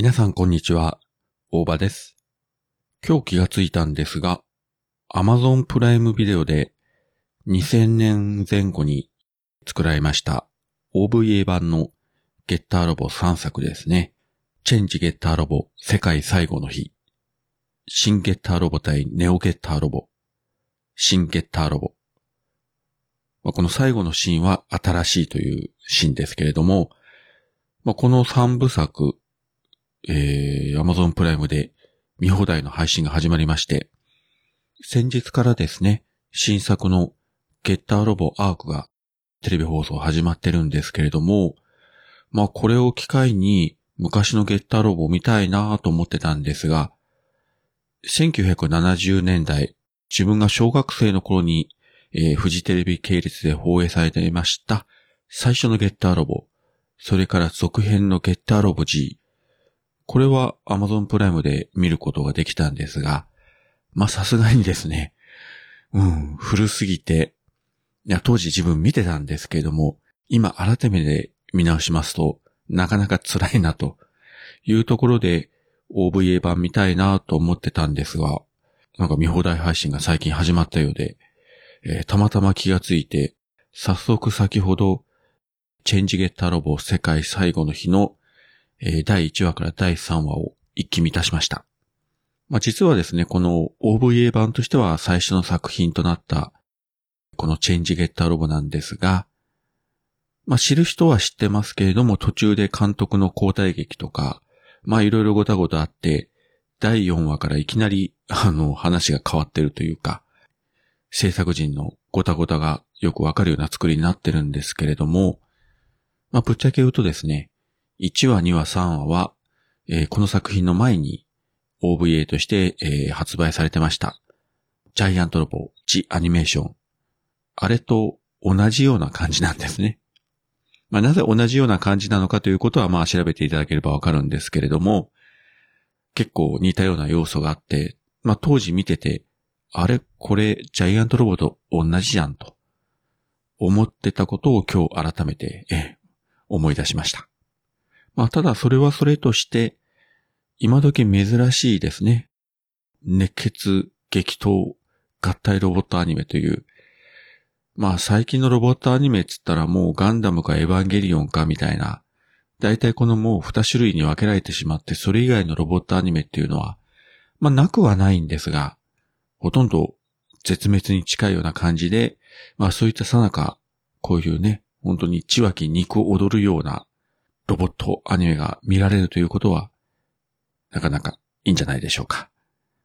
皆さんこんにちは、大場です。今日気がついたんですが、Amazon プライムビデオで2000年前後に作られました OVA 版のゲッターロボ3作ですね。チェンジゲッターロボ世界最後の日。新ゲッターロボ対ネオゲッターロボ。新ゲッターロボ。まあ、この最後のシーンは新しいというシーンですけれども、まあ、この3部作、えー、Amazon プライムで見放題の配信が始まりまして、先日からですね、新作のゲッターロボアークがテレビ放送始まってるんですけれども、まあこれを機会に昔のゲッターロボを見たいなと思ってたんですが、1970年代、自分が小学生の頃に、えー、フジテレビ系列で放映されていました最初のゲッターロボ、それから続編のゲッターロボ G、これは Amazon プライムで見ることができたんですが、まあ、さすがにですね、うん、古すぎて、いや、当時自分見てたんですけれども、今改めて見直しますと、なかなか辛いなと。いうところで OVA 版見たいなと思ってたんですが、なんか見放題配信が最近始まったようで、えー、たまたま気がついて、早速先ほど、チェンジゲッターロボ世界最後の日のえー、第1話から第3話を一気見いたしました。まあ、実はですね、この OVA 版としては最初の作品となった、このチェンジゲッターロボなんですが、まあ、知る人は知ってますけれども、途中で監督の交代劇とか、まあ、いろいろごたごたあって、第4話からいきなり、あの、話が変わってるというか、制作人のごたごたがよくわかるような作りになってるんですけれども、まあ、ぶっちゃけ言うとですね、1話、2話、3話は、えー、この作品の前に OVA として、えー、発売されてました。ジャイアントロボ、ジ・アニメーション。あれと同じような感じなんですね。まあ、なぜ同じような感じなのかということは、まあ、調べていただければわかるんですけれども、結構似たような要素があって、まあ、当時見てて、あれ、これ、ジャイアントロボと同じじゃんと、思ってたことを今日改めて、え思い出しました。まあ、ただそれはそれとして、今時珍しいですね。熱血、激闘、合体ロボットアニメという。まあ最近のロボットアニメっつったらもうガンダムかエヴァンゲリオンかみたいな。だいたいこのもう二種類に分けられてしまってそれ以外のロボットアニメっていうのは、まあなくはないんですが、ほとんど絶滅に近いような感じで、まあそういったさなか、こういうね、本当に血湧き肉踊るようなロボットアニメが見られるということは、なかなかいいんじゃないでしょうか。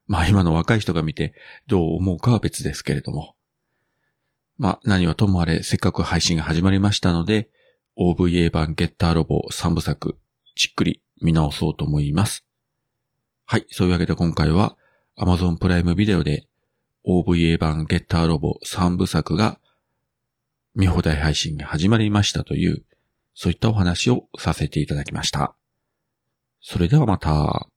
まあ今の若い人が見てどう思うかは別ですけれども。まあ何はともあれせっかく配信が始まりましたので、OVA 版ゲッターロボ3部作、じっくり見直そうと思います。はい、そういうわけで今回は Amazon プライムビデオで OVA 版ゲッターロボ3部作が見放題配信が始まりましたというそういったお話をさせていただきました。それではまた。